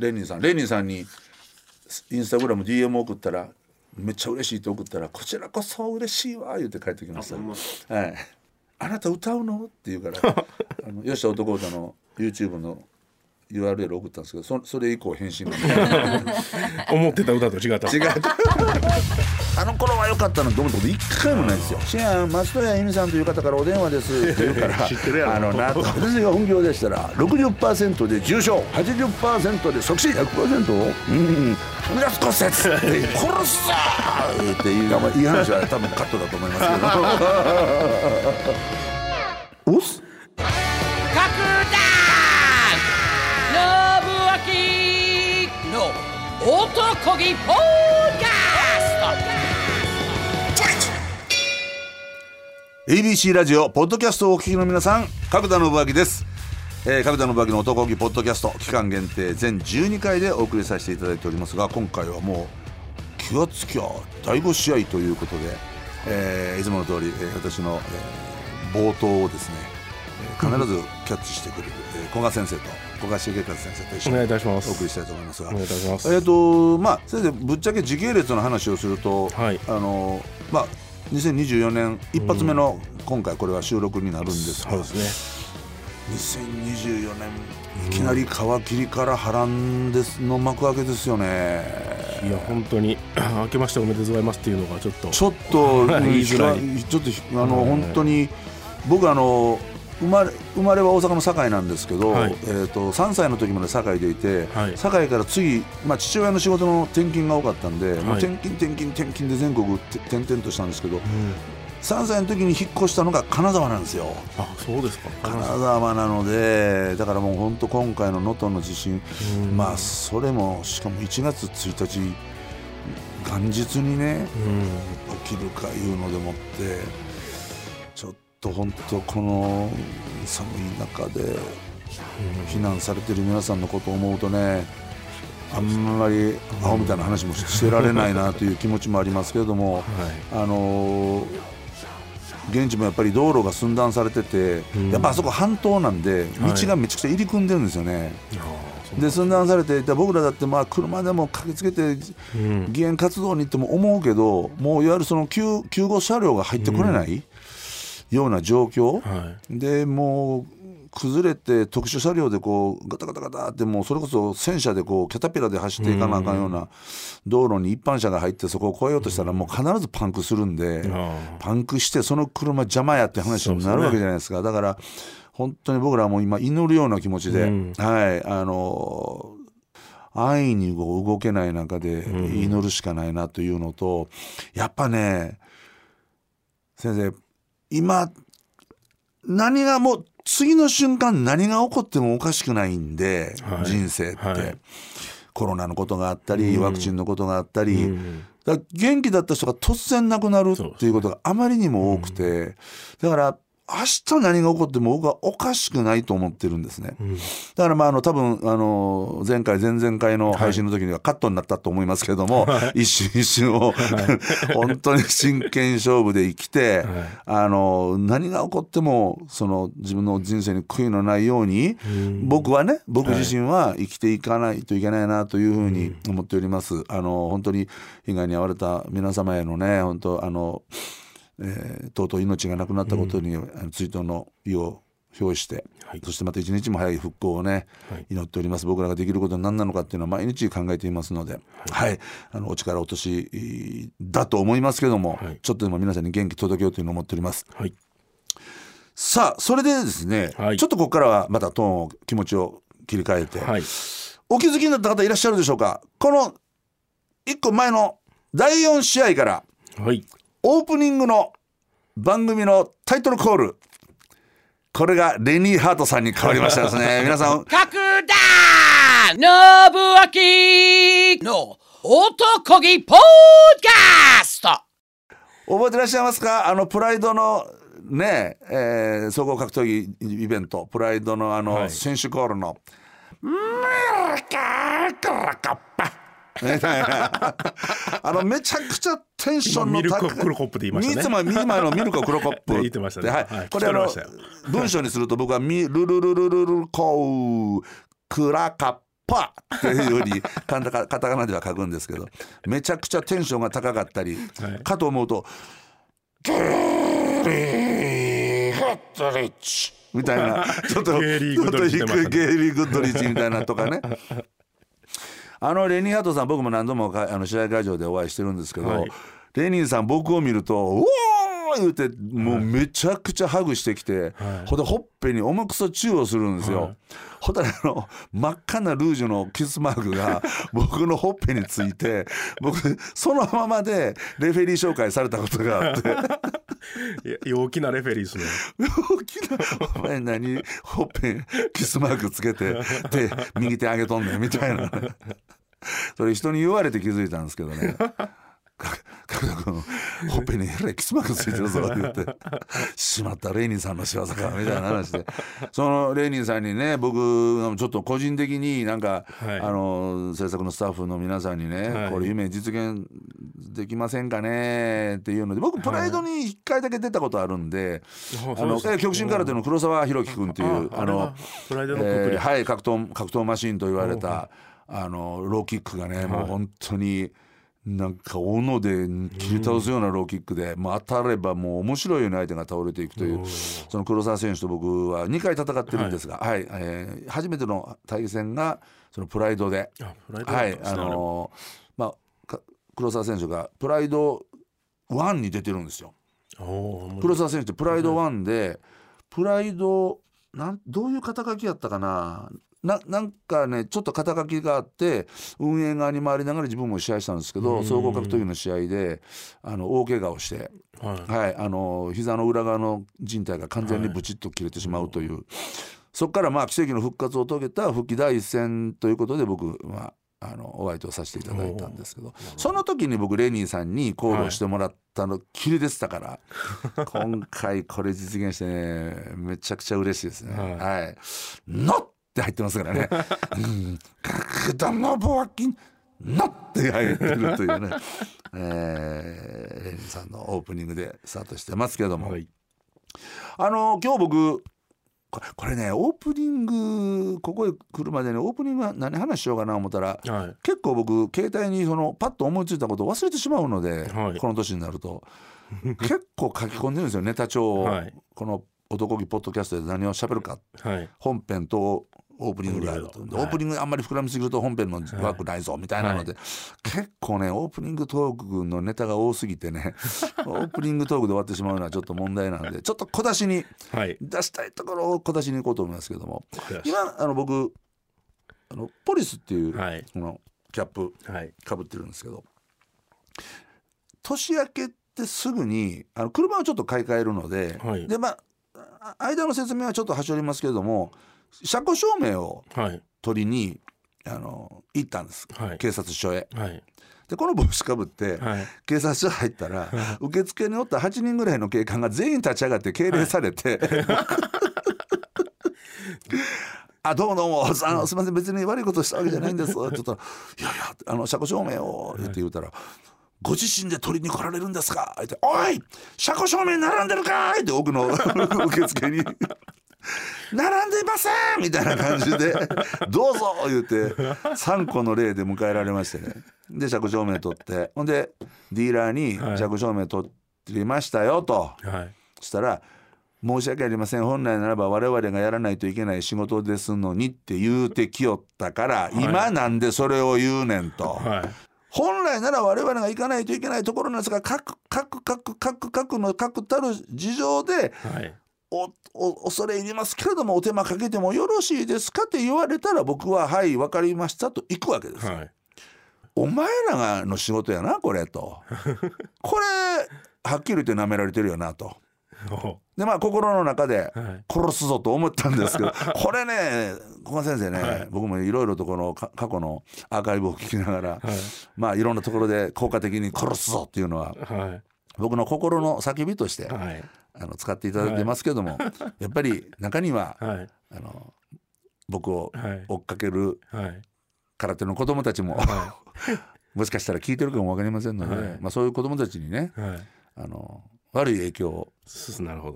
レニーさん。レニーさんにインスタグラム DM 送ったらめっちゃ嬉しいって送ったらこちらこそ嬉しいわ言って帰ってきました。はい。あなた歌うの？って言うから あの吉田男歌の YouTube の URL 送ったんですけどそそれ以降返信が。思ってた歌と違った。違うあの頃は良かったなと思ったこと一回もないですよ「シアン松任谷由実さんという方からお 電話です」って言うから知ってるやろ。あのな 私が本業でしたら60%で重症80%で即死 100%? うん離脱骨折殺すぞっていういい話は多分カットだと思いますけど。おっす。信明の男気ポッドキ ABC ラジオポッドキャストをお聞きの皆さん角田信明です、えー、角田信明の男気ポッドキャスト期間限定全12回でお送りさせていただいておりますが今回はもう気がつきゃ第5試合ということで、えーいつもの通り、えー私の、えー冒頭をですね、えー必ずキャッチしてくれる、えー古賀先生と古賀重和先生と一緒お願いにいたします。お送りしたいと思いますがお願いいたします。えっ、とまあ先生ぶっちゃけ時系列の話をすると、はい。あのまあ2024年一発目の今回これは収録になるんですが、そうです2024年いきなり皮切りから波乱ですの幕開けですよね。ねいや本当に 明けましておめでとうございますっていうのがちょっとちょっと ちょっとあの、はい。本当に僕あの生まれ生まれは大阪の堺なんですけど、はい。えー、と3歳の時まで堺でいて、はい。堺から次、まあ、父親の仕事の転勤が多かったんで、もうはい転勤転勤転勤で全国て転々としたんですけどうん。3歳の時に引っ越したのが金沢なんですよ。あそうですか。金沢なのでだからもう本当今回の能登の地震、うん。まあそれもしかも1月1日元日にねうん。起きるかいうのでもってと本当この寒い中で避難されてる皆さんのことを思うとねあんまりアホみたいな話もしてられないなという気持ちもありますけれども、はい。あのー現地もやっぱり道路が寸断されてて、うん。やっぱあそこ半島なんではい。道がめちゃくちゃ入り組んでるんですよね。で寸断されてで僕らだってまあ車でも駆けつけてうん。義援活動に行っても思うけどもういわゆるその救救護車両が入ってこれない、ような状況、はでもう崩れて特殊車両でこうガタガタガタってもうそれこそ戦車でこうキャタピラで走っていかなあかんような道路に一般車が入ってそこを越えようとしたらもう必ずパンクするんで、あパンクしてその車邪魔やって話になるわけじゃないですか。だから本当に僕らはもう今祈るような気持ちで、うん。はいあの安易にこう動けない中で祈るしかないなというのと、やっぱね先生今何がもう次の瞬間何が起こってもおかしくないんで、はい。人生って、はい。コロナのことがあったり、ワクチンのことがあったり、うん。だ元気だった人が突然亡くなるっていうことがあまりにも多くて、だから明日何が起こっても僕はおかしくないと思ってるんですね。ん。だからまああの多分あの前回前々回の配信の時にはカットになったと思いますけども、一瞬一瞬を本当に真剣勝負で生きて、あの何が起こってもその自分の人生に悔いのないように、僕はね僕自身は生きていかないといけないなというふうに思っております。あの本当に被害に遭われた皆様へのね本当あの、えー、とうとう命がなくなったことに、あの追悼の意を表して、はい。そしてまた一日も早い復興をね、はい。祈っております。僕らができることは何なのかっていうのは毎日考えていますので、はい。あのお力落としだと思いますけども、はい。ちょっとでも皆さんに元気届けようというのを思っております。はい。さあそれでですね、はい。ちょっとここからはまたトーンを気持ちを切り替えて、はい。お気づきになった方いらっしゃるでしょうか。この1個前の第4試合からはいオープニングの番組のタイトルコール。これがレニー・ハートさんに変わりましたですね。皆さん。角田信明の男気ポッドキャスト。覚えてらっしゃいますか？あのプライドのねえー総合格闘技イベント。プライドのあの、はい。選手コールの「ミルカークラカッパ」あのめちゃくちゃテンションの高い今ミルククロコップって言いましたね。前のミルク黒コップ。ね 言ってましたね。ではい。はい。これあの文章にすると僕はミルルルルルルコークラカッパーっていうようにカタカナでは書くんですけど めちゃくちゃテンションが高かったり、はい。かと思うと「ゲーリー・グッドリッチ」みたいなちょっとゲーリーグッドリッチちょっと出ましたねゲーリー・グッドリッチみたいなとかねあのレニー・ハートさん僕も何度もかあの試合会場でお会いしてるんですけど、はいレニーさん僕を見ると「おー!」言うてもうめちゃくちゃハグしてきて、はいほんでほっぺに重くそチューをするんですよ。はいほんであの真っ赤なルージュのキスマークが僕のほっぺについて僕そのままでレフェリー紹介されたことがあって陽気なレフェリーですね陽気な「お前何ほっぺんキスマークつけて手右手上げとんねん」みたいなそれ人に言われて気づいたんですけどね。角田君ほっぺにえらいキスマークついてるぞって言って「しまったレイニーさんの仕業か」みたいな話でそのレイニーさんにね僕ちょっと個人的になんか、はいあの制作のスタッフの皆さんにね、はいこれ夢実現できませんかねっていうので僕プライドに1回だけ出たことあるんで、あの極真空手の黒沢弘樹君っていうあのえーはい格闘格闘マシンと言われたあのローキックがね、もう本当になんか斧で切り倒すようなローキックで、もう当たればもう面白いように相手が倒れていくというその黒沢選手と僕は2回戦ってるんですが、はい。えー初めての対戦がそのプライドで。はい、あのーま黒沢選手がプライド1に出てるんですよ。黒沢選手ってプライド1で、プライドなんどういう肩書きやったかな？ななんかねちょっと肩書きがあって運営側に回りながら自分も試合したんですけど総合格闘技の試合であの大怪我をして、はい。はい、あの膝の裏側の靭帯が完全にブチッと切れてしまうという、そこからまあ奇跡の復活を遂げた復帰第一戦ということで僕、まあ、あのお相手をさせていただいたんですけど。その時に僕レニーさんにコールをしてもらったのきりでしたから、今回これ実現してねめちゃくちゃ嬉しいですね。はい。はい、のって入ってますからね。うん、角田信明のって入ってるというね、えーレニーさんのオープニングでスタートしてますけども、はい。あの今日僕ここれねオープニングここへ来るまでにオープニングは何話しようかな思ったら、はい。結構僕携帯にそのパッと思いついたことを忘れてしまうので、はい。この年になると。結構書き込んでるんですよネタ帳を、はい。この「男気ポッドキャスト」で何を喋るか。はい。本編とオープニングがあると、オープニングあんまり膨らみすぎると本編の枠ないぞみたいなので、結構ねオープニングトークのネタが多すぎてね オープニングトークで終わってしまうのはちょっと問題なんでちょっと小出しにはい。出したいところを小出しにいこうと思いますけども今あの僕あのポリスっていう、はい。このキャップはい。かぶってるんですけど年明けってすぐにあの車をちょっと買い替えるので、はい。でまああ間の説明はちょっと端折りますけれども車庫証明をはい。取りにあの行ったんです、はい。警察署へ。はい。でこの帽子かぶって、はい。警察署入ったら受付におった8人ぐらいの警官が全員立ち上がって敬礼されて、あどうもどうもあのすみません別に悪いことしたわけじゃないんです」って言ったら「いやいやあの車庫証明を」って言ったら「ご自身で取りに来られるんですか?」って「おい車庫証明並んでるかい!」って奥の 受付に。並んでいませんみたいな感じで「どうぞ!」言うて3個の例で迎えられましてね。で車庫証明取って。ほんでディーラーにはい「車庫証明取りましたよ」と。はい。そしたら「申し訳ありません。本来ならば我々がやらないといけない仕事ですのに」って言うてきよったから、今なんでそれを言うねんと。はい。本来なら我々が行かないといけないところなんですが各各各各各の各たる事情ではい恐れ入りますけれどもお手間かけてもよろしいですかって言われたら僕は「はい分かりました」と行くわけです。はい。お前らがの仕事やなこれと。これはっきり言って舐められてるよなと。おでまあ心の中ではい。殺すぞと思ったんですけど、これね小川先生ね、僕もいろいろとこのか過去のアーカイブを聞きながら、まあいろんなところで効果的に殺すぞっていうのははい。僕の心の叫びとして、はいあの使っていただいてますけども、やっぱり中には、はい。あの僕をはい。追っかけるはい。空手の子供たちも、は もしかしたら聞いてるかも分かりませんので、はい。まあ、そういう子供たちにねいはい。あの悪い影響を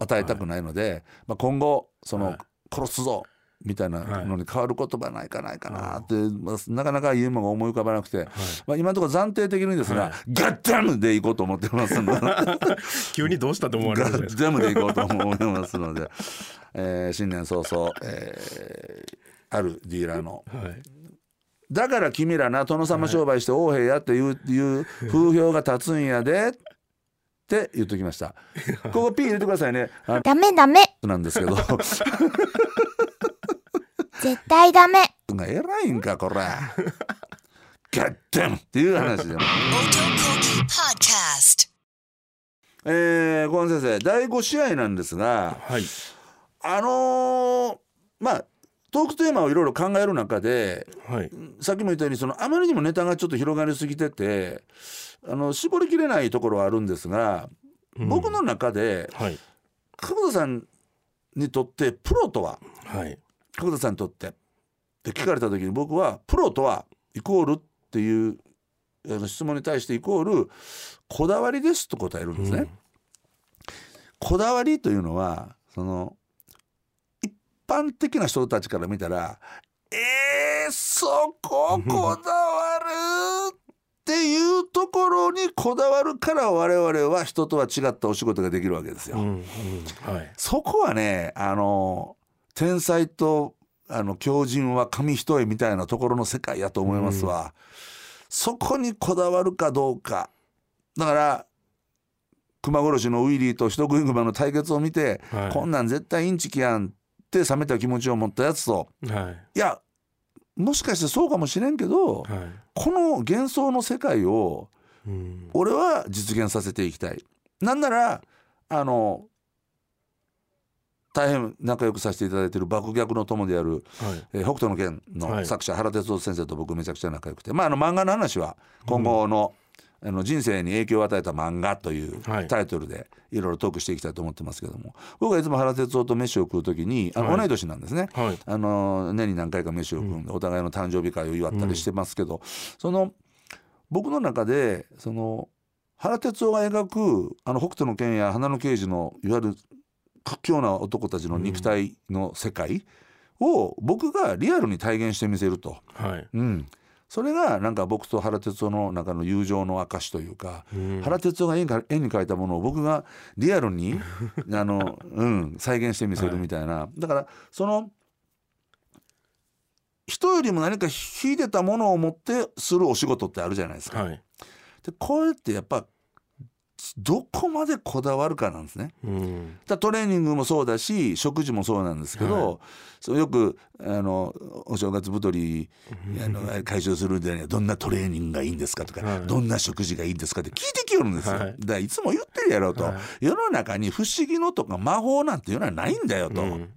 与えたくないので、まあ、今後その、はい。殺すぞみたいなのに変わる言葉ないかないかなって、まあなかなか言うのが思い浮かばなくて、まあ、今のところ暫定的にですが、ガッダムでいこうと思ってますので。急にどうしたと思われガるじゃないですか。ッダムでいこうと思いますので、えー新年早々、えーあるディーラーの。はい。だから君らな殿様商売して横兵やっていういう風評が立つんやでって言っときました。ここ P 入れてくださいね。あダメダメ。なんですけど絶対ダメ。が偉いんかこら。ガッダムっていう話でも Otokoki Podcast. えー、小安先生第5試合なんですがはい。あのーまあトークテーマをいろいろ考える中ではい。さっきも言ったようにそのあまりにもネタがちょっと広がりすぎててあの絞りきれないところはあるんですが、僕の中ではい。角田さんにとってプロとは？はい角田さんにとってって聞かれた時に僕はプロとはイコールっていうあの質問に対してイコールこだわりですと答えるんですね。うんこだわりというのはその一般的な人たちから見たら「えー、そここだわる!」っていうところにこだわるから我々は人とは違ったお仕事ができるわけですよ。うんうんはいそこはねあの天才とあの狂人は紙一重みたいなところの世界やと思いますわ、そこにこだわるかどうか。だから熊殺しのウィリーと人食い熊の対決を見て、はい。こんなん絶対インチキやんって冷めた気持ちを持ったやつと。はい。いやもしかしてそうかもしれんけど、はい。この幻想の世界をうん。俺は実現させていきたい。なんならあの大変仲良くさせていただいている爆逆の友である、はい。えー北斗の拳はい。の作者、原哲夫先生と僕めちゃくちゃ仲良くてまああの漫画の話は今後の,、あの人生に影響を与えた漫画というはい。タイトルでいろいろトークしていきたいと思ってますけども僕はいつも原哲夫と飯を食う時にあの、はい。同い年なんですね。はい。あの年に何回か飯を食うんで、お互いの誕生日会を祝ったりしてますけど、その僕の中でその原哲夫が描くあの北斗の拳や花の刑事のいわゆる屈強な男たちの肉体の世界を僕がリアルに体現してみせると、はい。うん、それがなんか僕と原哲夫の中の友情の証というか、うん。原哲夫が絵に描いたものを僕がリアルに あの、うん、再現してみせるみたいな、だからその人よりも何か秀でたものを持ってするお仕事ってあるじゃないですか。はい。でこうやってやっぱどこまでこだわるかなんですね。うん。だトレーニングもそうだし食事もそうなんですけど、そうよくあのお正月太りあの解消するんで、ね、どんなトレーニングがいいんですかとか、はい。どんな食事がいいんですかって聞いてきよるんですよ。はい。だからいつも言ってるやろうと、はい。世の中に不思議のとか魔法なんていうのはないんだよと、うん。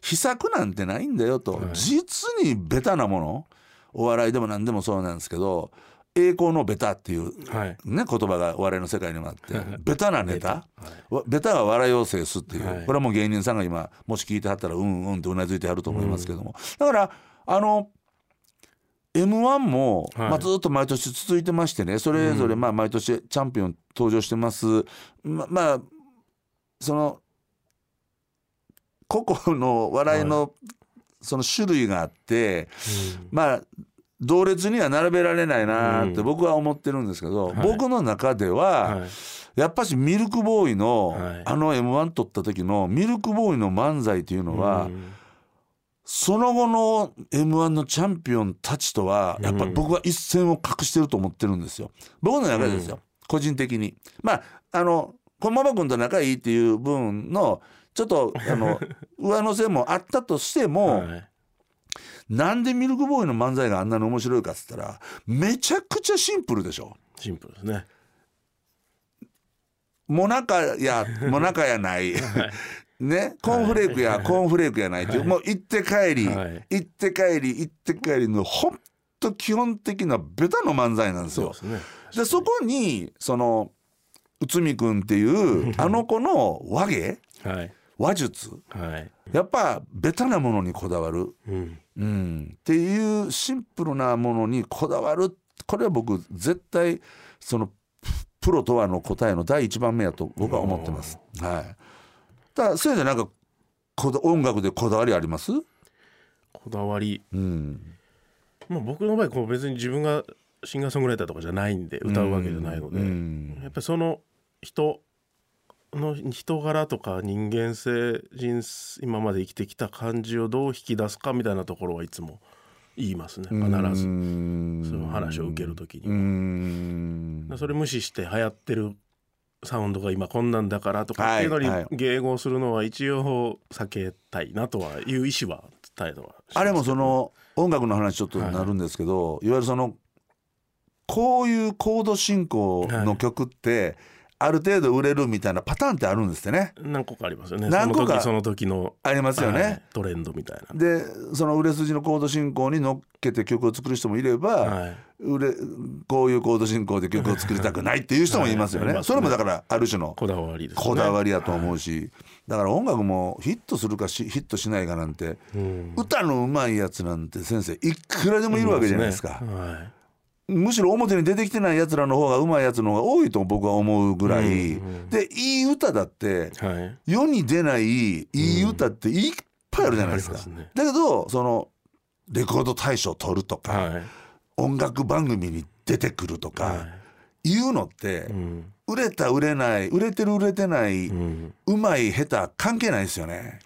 秘策なんてないんだよと、はい。実にベタなもの。お笑いでも何でもそうなんですけど栄光のベタっていうはい。ね、言葉がお笑いの世界にもあってベタなネタ？ベタ。が笑いを制すっていう、はい。これはもう芸人さんが今もし聞いてはったらうんうんってうなずいてはると思いますけども、だからあの m 1も、はい。まあ、ずっと毎年続いてましてねそれぞれまあ毎年チャンピオン登場してます。ままあその個々の笑いのその種類があって、まあ同列には並べられないなって僕は思ってるんですけど、はい。僕の中では、はい。やっぱしミルクボーイの、はい。あの m 1取った時のミルクボーイの漫才というのは、うん。その後の m 1のチャンピオンたちとはやっぱり僕は一線を画してると思ってるんですよ。僕の中でですよ、個人的に。まああのこのまま君と仲いいっていう分のちょっとあの 上乗せもあったとしても、はいなんでミルクボーイの漫才があんなに面白いかっつったらめちゃくちゃシンプルでしょ。シンプルですね。もなかや もなかやない、ね？コーンフレークやコーンフレークやないっていう、もう行って帰り、はい。行って帰り行って帰りのほんと基本的なベタの漫才なんですよ。そうで。すね。でそこにその内海君っていうあの子の和芸？はい。話術？はい。やっぱベタなものにこだわる、うんうん、っていうシンプルなものにこだわる。これは僕絶対そのププロとはの答えの第一番目やと僕は思ってます。はい、だからそれでなんかこだ音楽でこだわりあります？こだわり、うん。まあ、僕の場合こう別に自分がシンガーソングライターとかじゃないんで歌うわけじゃないので、うん。やっぱりその人の人柄とか人間性人生今まで生きてきた感じをどう引き出すかみたいなところはいつも言いますね。必ず。うんその話を受ける時にうは。ん。それ無視して流行ってるサウンドが今こんなんだからとかはいっていうのにはい迎合するのは一応避けたいなとはいう意思は伝えたはあれもその音楽の話ちょっとなるんですけど、い、わゆるそのこういうコード進行の曲って、ある程度売れるみたいなパターンってあるんですってね。何個かありますよね。何個か。その時その時のありますよね、はいトレンドみたいな。でその売れ筋のコード進行に乗っけて曲を作る人もいれば、はい。売れこういうコード進行で曲を作りたくないっていう人もいますよね、はい。それもだからある種のこだわりですね。こだわりやと思うし、だから音楽もヒットするかしヒットしないかなんて、うん。歌のうまいやつなんて先生いくらでもいるわけじゃないですか、はいむしろ表に出てきてないやつらの方がうまいやつの方が多いと僕は思うぐらい、うんうん。でいい歌だってはい。世に出ないいい歌っていっぱいあるじゃないですか、ありますね。だけどそのレコード大賞取るとか、はい。音楽番組に出てくるとか、はい。いうのって、うん。売れた売れない売れてる売れてない、ううんまい下手関係ないですよね。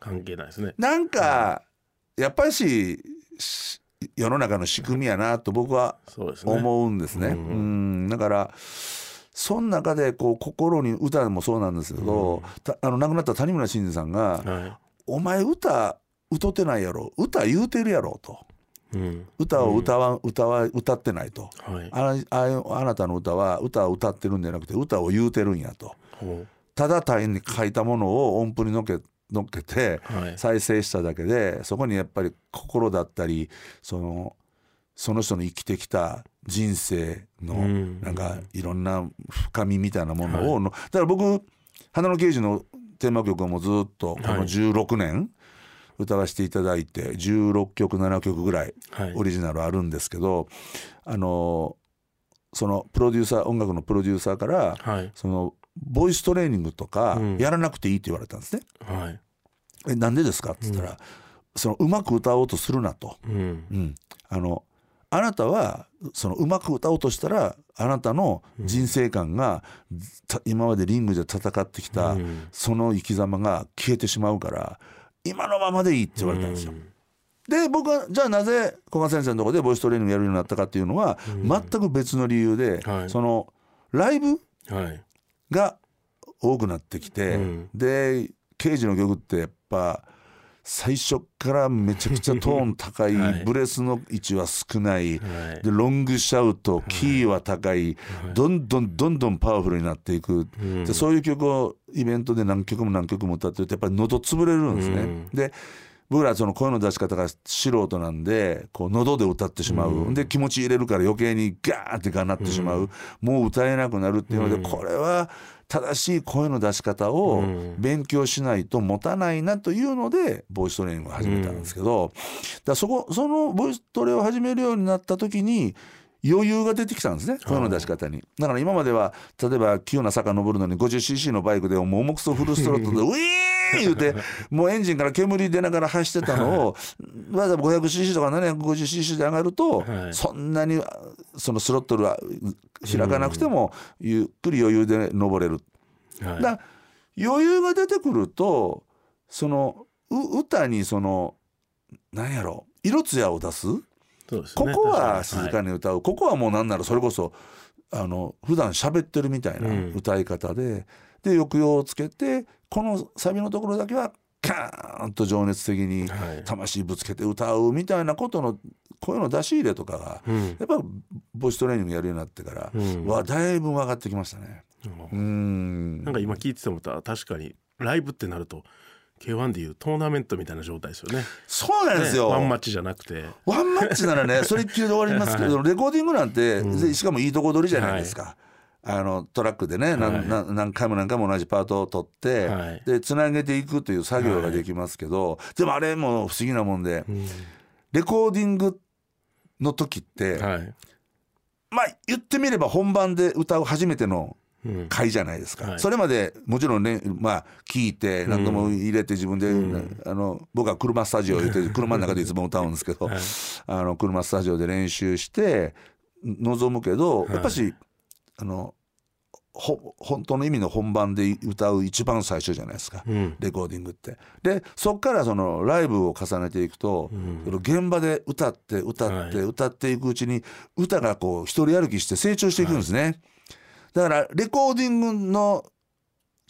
関係ないですね。なんか、やっぱりしし世の中の仕組みやなと僕は。思うんですね。ううんんだからその中でこう心に歌もそうなんですけど、たあの亡くなった谷村新司さんがは「お前歌歌ってないやろ歌言うてるやろ」とい。うん。歌を歌わ、歌は歌ってないと。はい。あああなたの歌は歌を歌ってるんじゃなくて歌を言うてるんやとほただ単に書いたものを音符にのっけ乗っけて。再生しただけでそこにやっぱり心だったりそのその人の生きてきた人生のうんなんかいろんな深みみたいなものをの、だから僕花の刑事のテーマ曲はもうずっとこのはい16年歌わせていただいて16曲7曲ぐらいはい。オリジナルあるんですけどあのそのプロデューサー音楽のプロデューサーからはい。そのボイストレーニングとかうんやらなくていいって言われたんですね。はい。えなんでですか？って言ったら、そのうまく歌おうとするなと、うん。うん、あのあなたはそのうまく歌おうとしたらあなたの人生観が、た今までリングで戦ってきた、うん。その生き様が消えてしまうから今のままでいいって言われたんですよ。で僕はじゃあなぜ古賀先生のところでボイストレーニングやるようになったかっていうのは、全く別の理由で、はい。そのライブはい。が多くなってきて、うん。で刑事の曲ってぱ最初からめちゃくちゃトーン高い、はい。ブレスの位置は少ない、はい。でロングシャウトキーは高い、どんどんどんどんパワフルになっていく、うん。でそういう曲をイベントで何曲も何曲も歌ってるとやっぱり喉潰れるんですね。うん。で僕らはその声の出し方が素人なんでこう喉で歌ってしまう、で気持ち入れるから余計にガーってがなってしまう、もう歌えなくなるっていうので、これは正しい声の出し方をうん。勉強しないと持たないなというのでボイストレーニングを始めたんですけど、だそこそのボイストレを始めるようになった時に余裕が出てきたんですね声の出し方に。だから今までは例えば急な坂登るのに 50cc のバイクでもう重くそフルストロットで ウィーン!言うてもうエンジンから煙出ながら走ってたのをわざわざ 500cc とか 750cc で上がると、はい。そんなにそのスロットルは開かなくてもゆっくり余裕で登れる。はい。だ余裕が出てくるとそのう歌にその何やろ色艶を出すね。ここは静かに歌う、ここはもうなんならそれこそあの普段喋ってるみたいなうん。歌い方で、で抑揚をつけてこのサビのところだけはカーンと情熱的にはい。魂ぶつけて歌うみたいなことの声の出し入れとかが、うん。やっぱボイストレーニングやるようになってから、うん。はだいぶ分かってきましたね。うー。ん。なんか今聞いてて思っ確かにライブってなると K1 でいうトーナメントみたいな状態ですよね。そうなんですよ。ねワンマッチじゃなくて。ワンマッチならね それっきりで終わりますけど、レコーディングなんて、でしかもいいとこ取りじゃないですか。あのトラックでね、はいな何回も何回も同じパートを取って、はいでつなげていくという作業ができますけど、でもあれも不思議なもんで、レコーディングの時って、はい。まあ言ってみれば本番で歌う初めての回じゃないですか、はい。それまでもちろんねまあ聞いて何度も入れて自分で、あの僕は車スタジオ行って車の中でいつも歌うんですけど、あの車スタジオで練習して臨むけど、やっぱしあのほ本当の意味の本番で歌う一番最初じゃないですか、ん。レコーディングって。でそっからそのライブを重ねていくと、その現場で歌って歌って、はい。歌っていくうちに歌がこう一人歩きして成長していくんですね。だからレコーディングの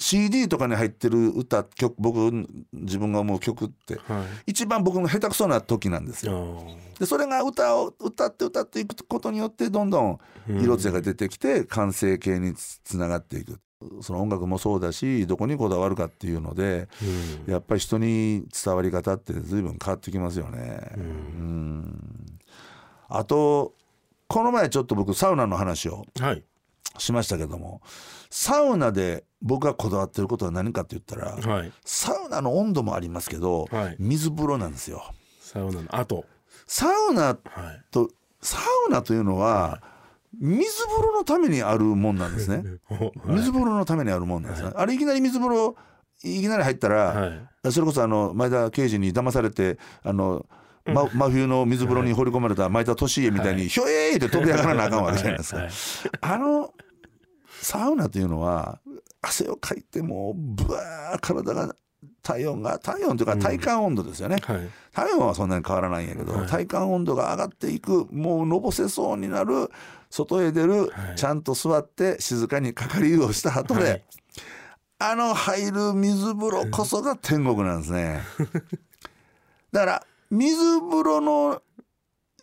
CD とかに入ってる歌曲僕自分が思う曲ってはい。一番僕の下手くそな時なんですあよ。ー。でそれが歌を歌って歌っていくことによってどんどん色艶が出てきて完成形につつながっていく。その音楽もそうだしどこにこだわるかっていうのでやっぱり人に伝わり方って随分変わってきますよね。うん。あとこの前ちょっと僕サウナの話をはいしましたけどもサウナで僕がこだわってることは何かって言ったら、はい。サウナの温度もありますけど、はい。水風呂なんですよ。サウナの後。サウナはい。とサウナというのは水風呂のためにあるもんなんですね。水風呂のためにあるもんなんですね。あれいきなり水風呂いきなり入ったら、はい。それこそあの前田刑事に騙されてあの、ま真冬の水風呂に放り込まれた前田利家みたいに、ひょえーって飛び上がらなあかんわけじゃないですか。はい。あのサウナというのは汗をかいてもうブワー体が体温が体温というか体感温度ですよね、はい。体温はそんなに変わらないんやけど、はい。体感温度が上がっていくもうのぼせそうになる外へ出る、はい。ちゃんと座って静かにかかり湯をした後で、はい。あの入る水風呂こそが天国なんですね。だから水風呂の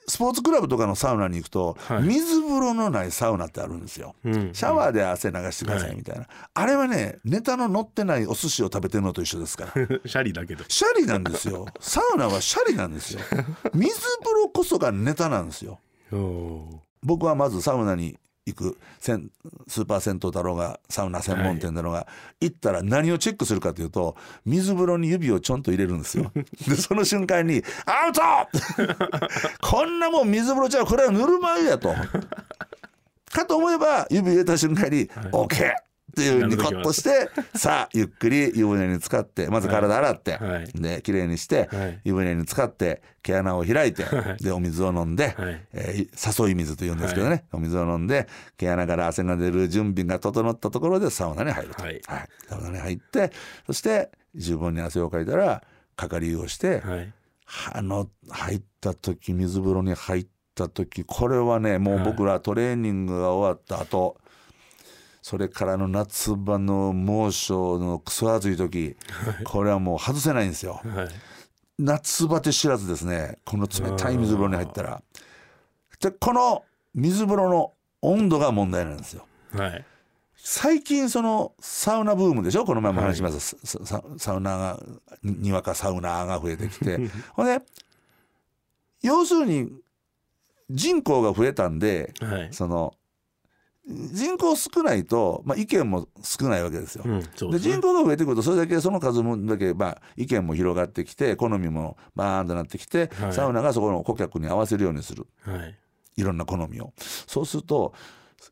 スポーツクラブとかのサウナに行くと、はい。水風呂のないサウナってあるんですよ。うん。シャワーで汗流してくださいみたいな、あれはねネタの乗ってないお寿司を食べてるのと一緒ですから。シャリだけど。シャリなんですよ。サウナはシャリなんですよ。水風呂こそがネタなんですよ。僕はまずサウナに行くスーパー銭湯だろうがサウナ専門店だろうが、行ったら何をチェックするかというと水風呂に指をちょんと入れるんですよ でその瞬間に「アウト! 」こんなもん水風呂ちゃうこれはぬるま湯やとかと思えば指入れた瞬間に「OK!」っていうふうにコッとして さあゆっくり湯船に浸かってまず体洗って、はい。で綺麗にして、はい。湯船に浸かって毛穴を開いて、でお水を飲んで、はい。えー誘い水と言うんですけどね、お水を飲んで毛穴から汗が出る準備が整ったところでサウナに入ると、はい。サウナに入ってそして十分に汗をかいたらかかり湯をして、はい。あの入った時水風呂に入った時これはねもう僕らトレーニングが終わった後それからの夏場の猛暑のクソ暑い時これはもう外せないんですよ。はい。夏バテ知らずですね。この冷たい水風呂に入ったら。でこの水風呂の温度が問題なんですよ。はい。最近そのサウナブームでしょ？この前も話しました、サウナがににわかサウナーが増えてきて。ほんで要するに人口が増えたんではい。その人口少ないと、まあ、意見も少ないわけですよ。うんでですね。人口が増えてくるとそれだけその数分だけ、まあ、意見も広がってきて好みもバーンとなってきて、はい。サウナがそこの顧客に合わせるようにする。はい。いろんな好みを。そうすると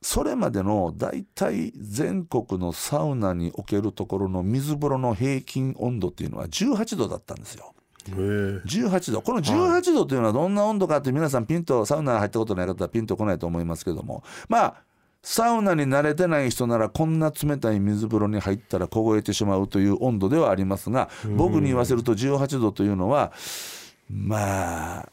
それまでの大体全国のサウナにおけるところの水風呂の平均温度っていうのは18度だったんですよ。へえ。18度。この18度というのはどんな温度かって皆さんピンとサウナ入ったことない方はピンとこないと思いますけども。まあサウナに慣れてない人ならこんな冷たい水風呂に入ったら凍えてしまうという温度ではありますが僕に言わせると18度というのはまあ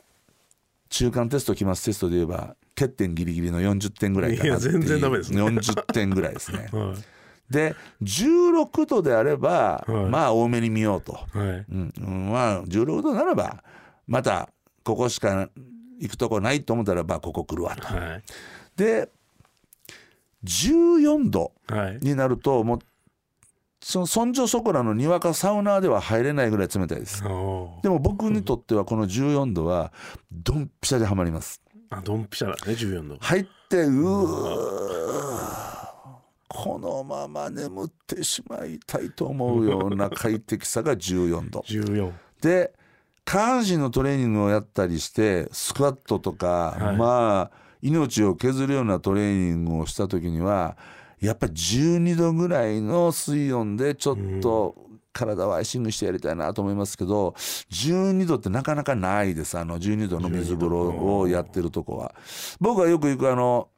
中間テスト期末テストで言えば欠点ギリギリの40点ぐらいかなってい全然ダメですね。40点ぐらいですね。はい。で16度であれば、はい。まあ多めに見ようと。はい。うん。うんまあ16度ならばまたここしか行くとこないと思ったらばここ来るわと。はい。で14度はいになるともうそのそんじょそこらのにわかサウナーでは入れないぐらい冷たいです。でも僕にとってはこの14度はドンピシャでハマります。あドンピシャだね14度入ってうーこのまま眠ってしまいたいと思うような 快適さが14度。14で下半身のトレーニングをやったりしてスクワットとか、はいまあ命を削るようなトレーニングをした時にはやっぱり12度ぐらいの水温でちょっと体をアイシングしてやりたいなと思いますけど12度ってなかなかないです。あの12度の水風呂をやってるとこは。僕はよく行くあの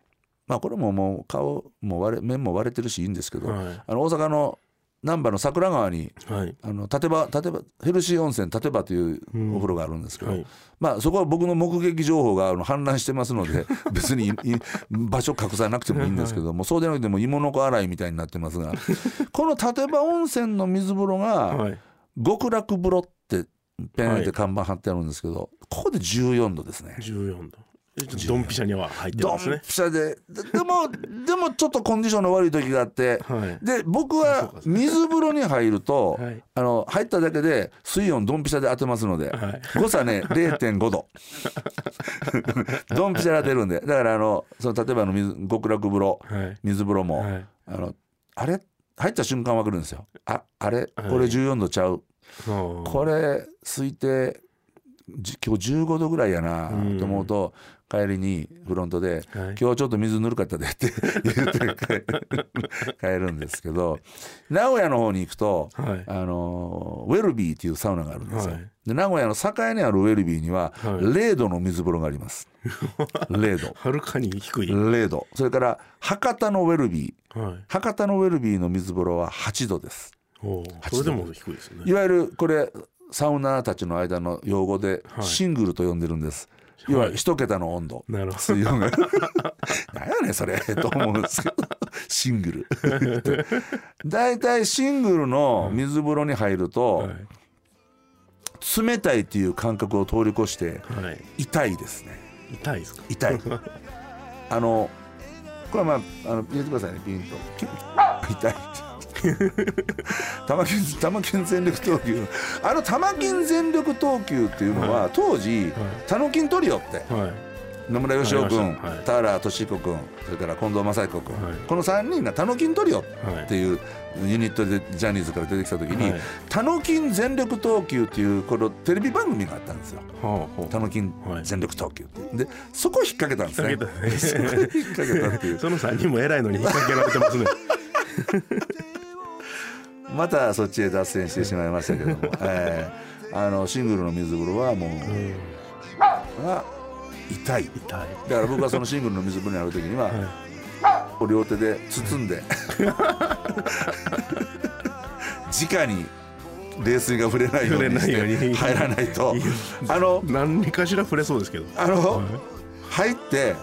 まあこれももう顔も割れ面も割れてるしいいんですけど、はい。あの大阪の難波の桜川にはい。あの立場立場ヘルシー温泉立場というお風呂があるんですけど、はい。まあそこは僕の目撃情報があの氾濫してますので 別にい場所隠さなくてもいいんですけどもそうでなくても芋の子洗いみたいになってますが この立場温泉の水風呂がはい。極楽風呂ってペンってはい。看板貼ってあるんですけどここで14度ですね。14度ドンピシャには入ってドンますね。ピシャで。ででも でもちょっとコンディションの悪い時があって、はい。で僕はか水風呂に入ると、はい。あの入っただけで水温ドンピシャで当てますので、はい。誤差ね 0.5度。ドンピシャで当てるんで。だからあのその例えばあの水極楽風呂、はい。水風呂も、はい。あのあれ？入った瞬間分かるんですよ。ああれ？はい。これ14度ちゃう、うんこれ推定じ今日15度ぐらいやなうんと思うと帰りにフロントで「はい今日ちょっと水ぬるかったで」って 言って帰 帰るんですけど名古屋の方に行くと、はいあのウェルビーっていうサウナがあるんですよ。はいで名古屋の境にあるウェルビーにははい0度の水風呂があります。0度。はるかに低い、0度。それから博多のウェルビー。はい博多のウェルビーの水風呂は8度です。それでも低いですねいわゆるこれサウナーたちの間の用語ではいシングルと呼んでるんです。要は一桁の温度。なるほど。水温が。何やねんそれ。と思うんですけど。シングル。大体シングルの水風呂に入ると、はい。冷たいっていう感覚を通り越してはい。痛いですね。痛いですか？痛い。あのこれはまああの入れてくださいねピンと。痛い 玉金玉金全力投球。あの玉金全力投球っていうのは、当時、タノキントリオってはい。野村義雄君、はい。田原俊彦君それから近藤正彦君、はい。この3人がタノキントリオはいっていうユニットでジャニーズから出てきた時に、はい。タノキン全力投球っていうこのテレビ番組があったんですよ。はあはタノキン全力投球ってでそこ引っ掛けたんですね。その3人も偉いのに引っ掛けられてますね またそっちへ脱線してしまいましたけども、えーあのシングルの水風呂はもう、あ痛い。痛い。だから僕はそのシングルの水風呂にある時には、こう両手で包んで 直に冷水が触れないように入らないと。あの何かしら触れそうですけど。あの、入って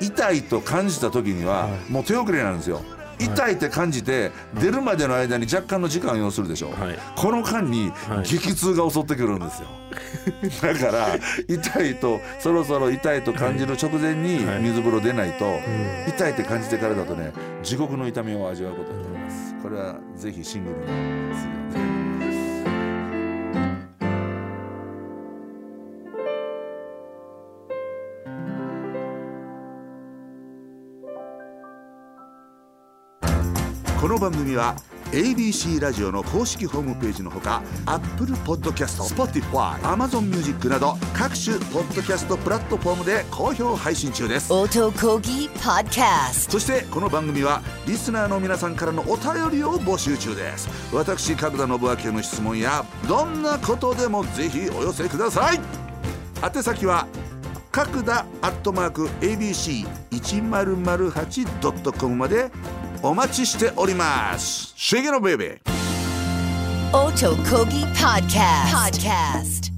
痛いと感じた時には、もう手遅れなんですよ。痛いって感じて出るまでの間に若干の時間を要するでしょ、はい。この間にはい。激痛が襲ってくるんですよ、だから痛いとそろそろ痛いと感じる直前にはい。水風呂出ないと、痛いって感じてからだとね地獄の痛みを味わうことになります。これはぜひシングルのですよね番組は ABC ラジオの公式ホームページのほか Apple Podcast、Spotify、Amazon Music など各種ポッドキャストプラットフォームで好評配信中です。そしてこの番組はリスナーの皆さんからのお便りを募集中です。私角田信明への質問やどんなことでもぜひお寄せください。宛先は角田アットマーク ABC1008.com までお待ちしております。シェゲのベイベー音こぎ Podcast Podcast